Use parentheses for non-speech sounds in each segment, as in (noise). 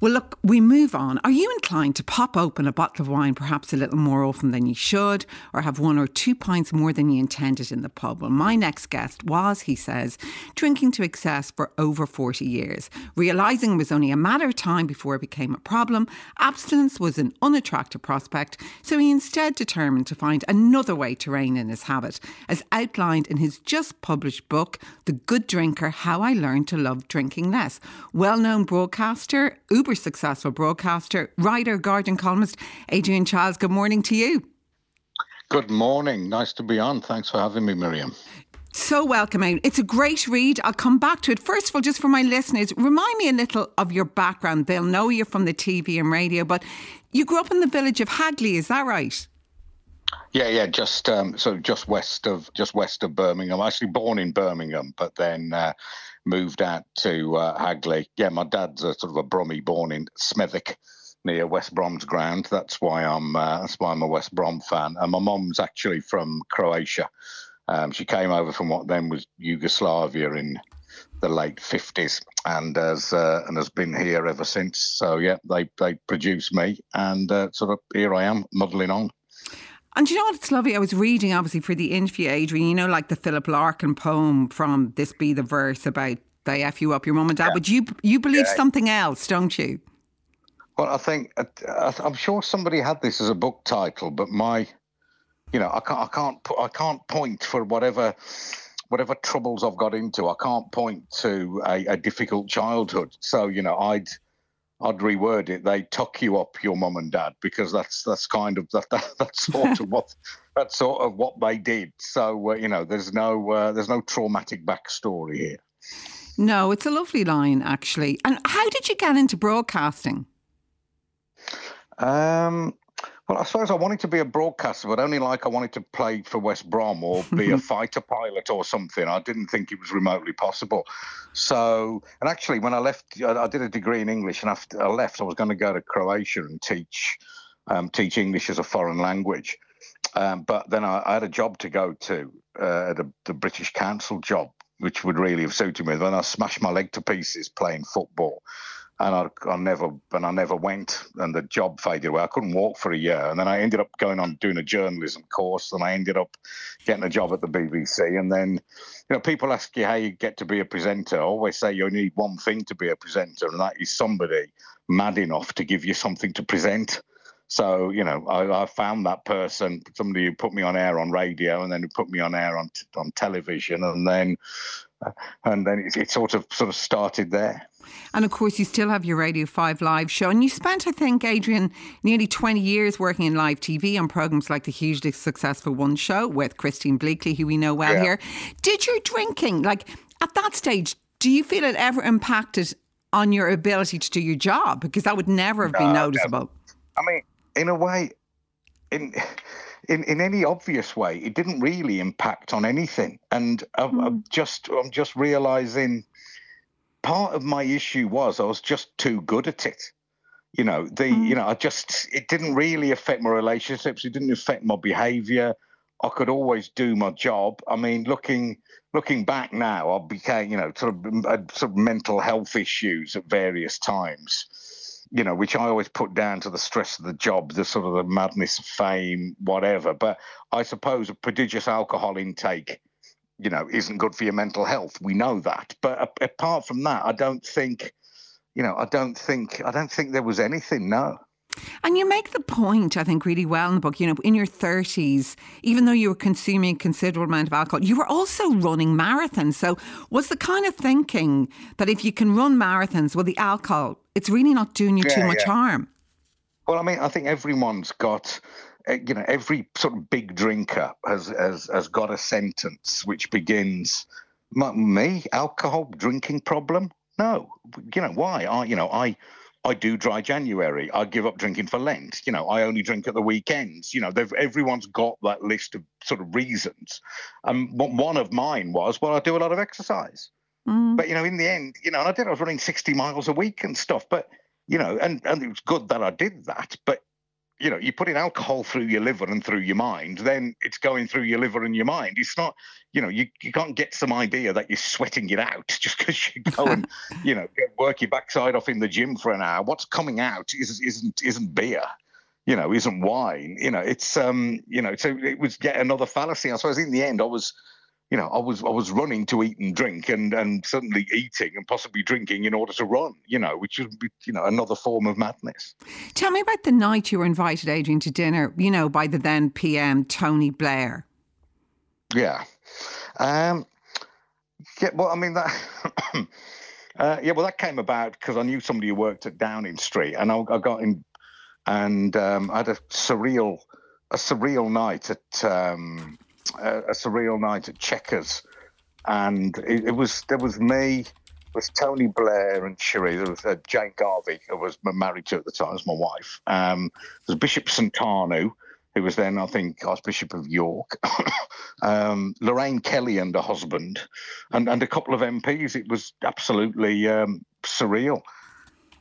Well, look, we move on. Are you inclined to pop open a bottle of wine perhaps a little more often than you should, or have one or two pints more than you intended in the pub? Well, my next guest was, he says, drinking to excess for over 40 years. Realising it was only a matter of time before it became a problem, abstinence was an unattractive prospect, so he instead determined to find another way to rein in his habit, as outlined in his just published book, The Good Drinker How I Learned to Love Drinking Less. Well known broadcaster, uber successful broadcaster, writer, Guardian columnist, Adrian Chiles. Good morning to you. Good morning. Nice to be on. Thanks for having me, Miriam. So welcoming. It's a great read. I'll come back to it. First of all, just for my listeners, remind me a little of your background. They'll know you from the TV and radio, but you grew up in the village of Hagley, is that right? Yeah, yeah, just um, so just west of just west of Birmingham. Actually, born in Birmingham, but then uh, moved out to uh, Hagley. Yeah, my dad's a sort of a Brummie born in Smethwick near West Brom's ground. That's why I'm uh, that's why I'm a West Brom fan. And my mom's actually from Croatia. Um, she came over from what then was Yugoslavia in the late fifties, and has uh, and has been here ever since. So yeah, they they produced me, and uh, sort of here I am muddling on. And you know what? It's lovely. I was reading, obviously, for the interview, Adrian, you know, like the Philip Larkin poem from This Be the Verse about they F you up, your mum and dad. Yeah. But you you believe yeah. something else, don't you? Well, I think, uh, I'm sure somebody had this as a book title, but my, you know, I can't, I can't, I can't point for whatever whatever troubles I've got into, I can't point to a, a, difficult childhood. So you know, I'd I'd reword it. They tuck you up, your mum and dad, because that's that's kind of that, that (laughs) that's sort of what (laughs) that's sort of what they did. So uh, you know, there's no uh, there's no traumatic backstory here. No, it's a lovely line actually. And how did you get into broadcasting? Um, well, I suppose I wanted to be a broadcaster, but only like I wanted to play for West Brom or be a (laughs) fighter pilot or something. I didn't think it was remotely possible. So, and actually, when I left, I did a degree in English, and after I left, I was going to go to Croatia and teach um, teach English as a foreign language. Um, but then I, I, had a job to go to, uh, the, the British Council job, which would really have suited me. Then I smashed my leg to pieces playing football and I, I never and I never went, and the job faded away. I couldn't walk for a year, and then I ended up going on doing a journalism course, and I ended up getting a job at the BBC. And then, you know, people ask you how you get to be a presenter. I always say you need one thing to be a presenter, and that is somebody mad enough to give you something to present. So, you know, I, I, found that person, somebody who put me on air on radio and then who put me on air on, on television. And then, and then it, it sort of, sort of started there. And of course, you still have your Radio 5 live show. And you spent, I think, Adrian, nearly 20 years working in live TV on programmes like the hugely successful One Show with Christine Bleakley, who we know well yeah. here. Did your drinking, like at that stage, do you feel it ever impacted on your ability to do your job? Because that would never have no, been noticeable. Never. I mean, in a way, in in, in any obvious way, it didn't really impact on anything. And I'm, mm. I'm just I'm just realizing part of my issue was I was just too good at it. You know, the mm. you know, I just it didn't really affect my relationships. It didn't affect my behaviour. I could always do my job. I mean, looking looking back now, I became you know sort of sort of mental health issues at various times. You know, which I always put down to the stress of the job, the sort of the madness of fame, whatever. But I suppose a prodigious alcohol intake you know, isn't good for your mental health. We know that. But apart from that, I don't think, you know, I don't think, I don't think there was anything. No. And you make the point, I think, really well in the book. You know, in your 30s, even though you were consuming a considerable amount of alcohol, you were also running marathons. So, was the kind of thinking that if you can run marathons, well, the alcohol, it's really not doing you yeah, too much yeah. harm? Well, I mean, I think everyone's got you know, every sort of big drinker has has has got a sentence which begins, "Me, alcohol drinking problem? No, you know why? I, you know, I." I do dry January. I give up drinking for Lent. You know, I only drink at the weekends. You know, everyone's got that list of sort of reasons. And um, one of mine was, well, I do a lot of exercise. Mm. But you know, in the end, you know, and I did. I was running sixty miles a week and stuff. But you know, and and it was good that I did that. But you know, you're putting alcohol through your liver and through your mind, then it's going through your liver and your mind. It's not, you know, you, you can't get some idea that you're sweating it out (laughs) just because you go and, (laughs) you know, work your backside off in the gym for an hour. What's coming out is, isn't isn't beer, you know, isn't wine. You know, it's um, you know, so it was yet another fallacy. I suppose in the end, I was you know, I was I was running to eat and drink, and and suddenly eating and possibly drinking in order to run. You know, which would be you know another form of madness. Tell me about the night you were invited, Adrian, to dinner. You know, by the then PM Tony Blair. Yeah, um, yeah. Well, I mean that. (coughs) uh, yeah, well, that came about because I knew somebody who worked at Downing Street, and I, I got in, and um, I had a surreal, a surreal night at. Um, a, a surreal night at Chequers, and it, it, was there was me, was Tony Blair and Cherie. There was uh, Jane Garvey, who was married to at the time, was my wife. Um, there was Bishop Sentamu, who was then I think Archbishop of York, (coughs) um, Lorraine Kelly and her husband, and and a couple of MPs. It was absolutely um, surreal.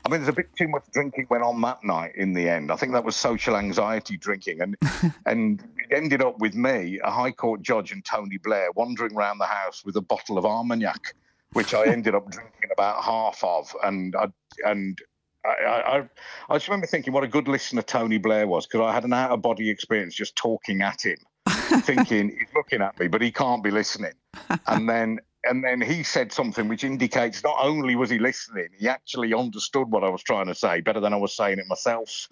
I mean, there's a bit too much drinking went on that night in the end. I think that was social anxiety drinking, and (laughs) and ended up with me, a High Court judge, and Tony Blair wandering around the house with a bottle of Armagnac, which I ended up drinking about half of, and I and. I, I, I just remember thinking what a good listener Tony Blair was because I had an out of body experience just talking at him, (laughs) thinking he's looking at me, but he can't be listening. And then and then he said something which indicates not only was he listening, he actually understood what I was trying to say better than I was saying it myself.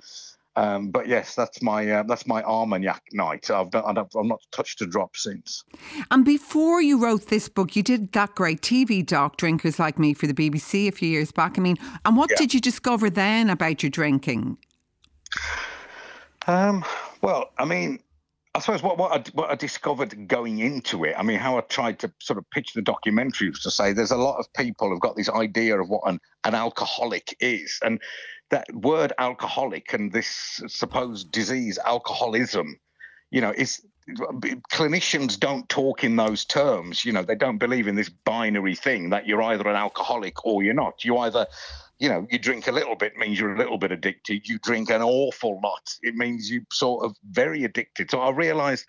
Um, but yes, that's my uh, that's my Armagnac night. I've, I've I've not touched a drop since. And before you wrote this book, you did that great TV doc, "Drinkers Like Me," for the BBC a few years back. I mean, and what yeah. did you discover then about your drinking? Um, well, I mean, I suppose what what I, what I discovered going into it, I mean, how I tried to sort of pitch the documentary was to say there's a lot of people who've got this idea of what an, an alcoholic is, and that word alcoholic and this supposed disease, alcoholism, you know, is clinicians don't talk in those terms. You know, they don't believe in this binary thing that you're either an alcoholic or you're not. You either you know, you drink a little bit means you're a little bit addicted. You drink an awful lot, it means you sort of very addicted. So I realized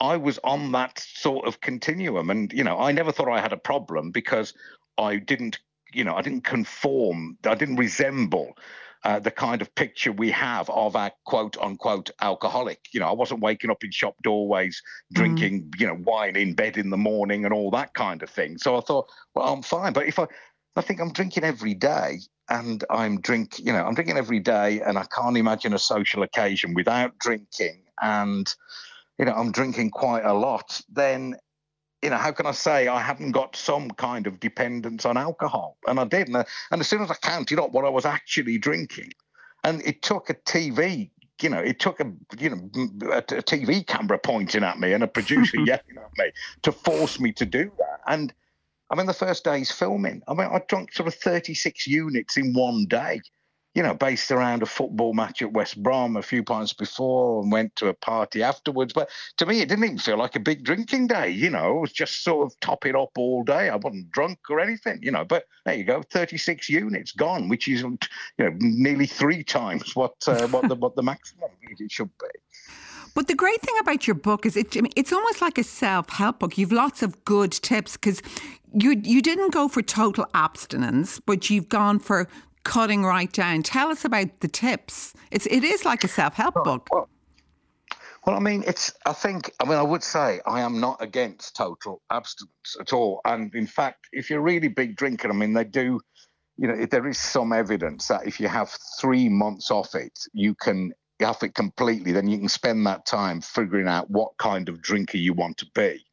I was on that sort of continuum. And, you know, I never thought I had a problem because I didn't, you know, I didn't conform, I didn't resemble uh, the kind of picture we have of our quote unquote alcoholic. You know, I wasn't waking up in shop doorways drinking, mm. you know, wine in bed in the morning and all that kind of thing. So I thought, well, I'm fine. But if I, I think I'm drinking every day, and I'm drink, you know, I'm drinking every day, and I can't imagine a social occasion without drinking, and you know, I'm drinking quite a lot. Then, you know, how can I say I haven't got some kind of dependence on alcohol? And I did, and, uh, and as soon as I counted up what I was actually drinking, and it took a TV you know, it took a you know a, a, TV camera pointing at me and a producer (laughs) yelling at me to force me to do that. And I mean, the first day's filming. I mean, I drank sort of 36 units in one day, you know, based around a football match at West Brom a few pints before and went to a party afterwards. But to me, it didn't even feel like a big drinking day, you know, it was just sort of top it up all day. I wasn't drunk or anything, you know, but there you go, 36 units gone, which is, you know, nearly three times what, uh, what, the, what the (laughs) maximum it should be. But the great thing about your book is it, it's almost like a self help book. You've lots of good tips because you you didn't go for total abstinence, but you've gone for cutting right down. Tell us about the tips. It's it is like a self help book. Well, well, I mean, it's. I think. I mean, I would say I am not against total abstinence at all. And in fact, if you're a really big drinker, I mean, they do. You know, there is some evidence that if you have three months off it, you can off it completely, then you can spend that time figuring out what kind of drinker you want to be.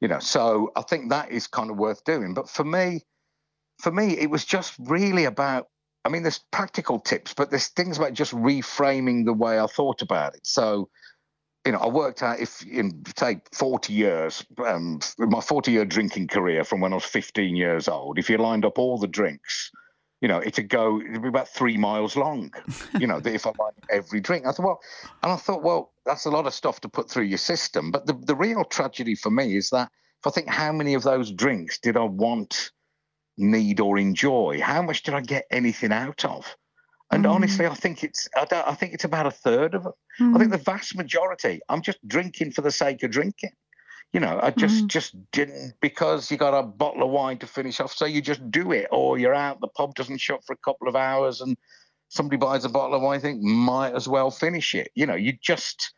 You know, so I think that is kind of worth doing. But for me, for me, it was just really about. I mean, there's practical tips, but there's things about just reframing the way I thought about it. So, you know, I worked out if in say 40 years, um, my 40 year drinking career from when I was 15 years old, if you lined up all the drinks you know, it'd go, it'd be about three miles long, (laughs) you know, if I like every drink. I thought, well, and I thought, well, that's a lot of stuff to put through your system. But the, the real tragedy for me is that if I think how many of those drinks did I want, need, or enjoy, how much did I get anything out of? And mm. honestly, I think it's I, I, think it's about a third of it. Mm. I think the vast majority, I'm just drinking for the sake of drinking. You know, I just mm. just didn't because you got a bottle of wine to finish off, so you just do it, or you're out, the pub doesn't shut for a couple of hours, and somebody buys a bottle of wine, I think might as well finish it. You know, you just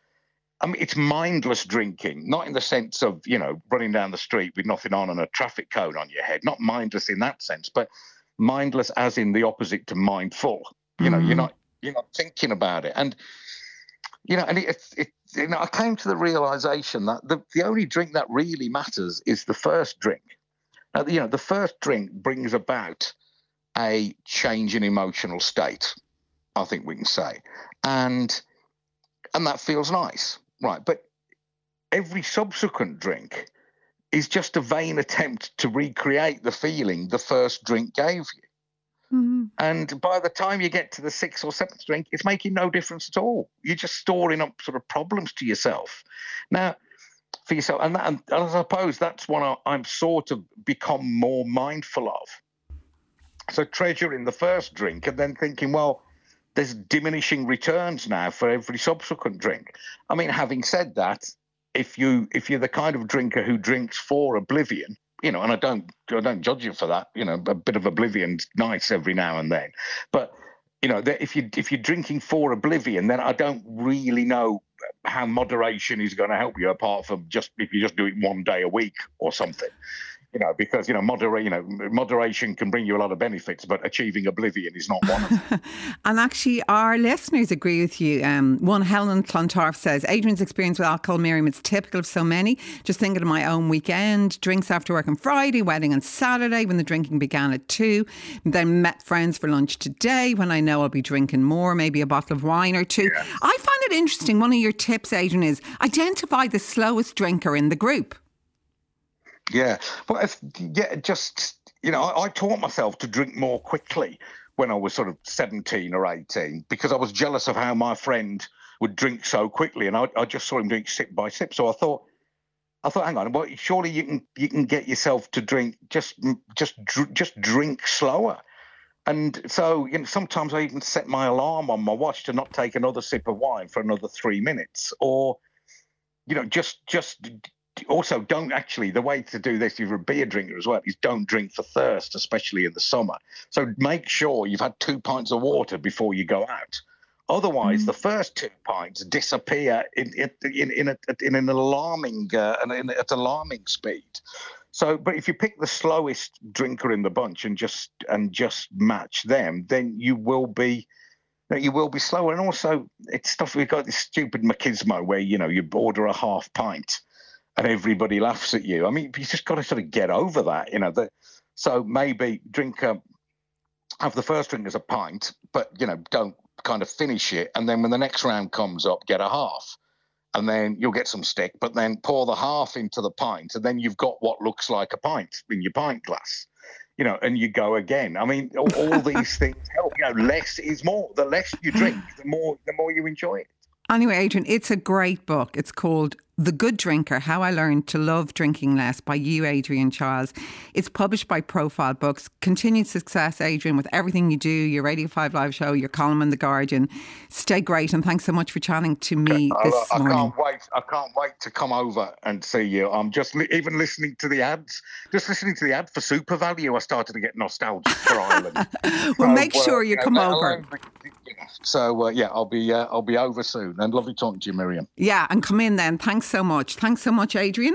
I mean, it's mindless drinking, not in the sense of, you know, running down the street with nothing on and a traffic cone on your head, not mindless in that sense, but mindless as in the opposite to mindful. You know, mm. you're not you're not thinking about it. And you know, and it, it, you know, I came to the realization that the, the only drink that really matters is the first drink. Now, you know, the first drink brings about a change in emotional state, I think we can say. And and that feels nice. Right. But every subsequent drink is just a vain attempt to recreate the feeling the first drink gave you. Mm-hmm. And by the time you get to the sixth or seventh drink, it's making no difference at all. You're just storing up sort of problems to yourself. Now, for yourself, and, that, and I suppose that's what I'm sort of become more mindful of. So treasuring the first drink and then thinking, well, there's diminishing returns now for every subsequent drink. I mean, having said that, if you if you're the kind of drinker who drinks for oblivion, you know, and I don't I don't judge you for that. You know, a bit of oblivion's nice every now and then, but you know, if you if you're drinking for oblivion, then I don't really know how moderation is going to help you, apart from just if you just do it one day a week or something you know, because you know, moder- you know, moderation can bring you a lot of benefits, but achieving oblivion is not one of them. (laughs) and actually, our listeners agree with you. Um, one Helen Clontarf says, Adrian's experience with alcohol, Miriam, it's typical of so many. Just thinking of my own weekend, drinks after work on Friday, wedding on Saturday when the drinking began at two. Then met friends for lunch today when I know I'll be drinking more, maybe a bottle of wine or two. Yeah. I find it interesting. One of your tips, Adrian, is identify the slowest drinker in the group. Yeah, well, if, yeah, just you know, I, I, taught myself to drink more quickly when I was sort of seventeen or eighteen because I was jealous of how my friend would drink so quickly, and I, I just saw him drink sip by sip. So I thought, I thought, hang on, well, surely you can you can get yourself to drink just just just drink slower. And so, you know, sometimes I even set my alarm on my watch to not take another sip of wine for another three minutes, or you know, just just also don't actually the way to do this if you're a beer drinker as well is don't drink for thirst especially in the summer. So make sure you've had two pints of water before you go out. Otherwise mm. the first two pints disappear in in in, a, in an alarming uh, in, at alarming speed. So but if you pick the slowest drinker in the bunch and just and just match them then you will be you will be slower. And also it's stuff we've got this stupid machismo where you know you order a half pint and everybody laughs at you. I mean, you just got to sort of get over that, you know. The, so maybe drink a, have the first drink as a pint, but you know, don't kind of finish it, and then when the next round comes up, get a half, and then you'll get some stick. But then pour the half into the pint, and then you've got what looks like a pint in your pint glass. You know, and you go again. I mean, all, all (laughs) these things help. You know, less is more. The less you drink, the more the more you enjoy it. Anyway, Adrian, it's a great book. It's called the Good Drinker How I Learned to Love Drinking Less by you, Adrian Chiles. It's published by Profile Books. Continued success, Adrian, with everything you do, your Radio 5 Live show, your column in The Guardian. Stay great and thanks so much for chatting to me this I, I morning. I can't wait. I can't wait to come over and see you. I'm just li- even listening to the ads, just listening to the ad for SuperValu. I started to get nostalgic for Ireland. (laughs) well, so, make sure you, you know, come over. So uh, yeah, I'll be uh, I'll be over soon. And lovely talking to you, Miriam. Yeah, and come in then. Thanks so much. Thanks so much, Adrian.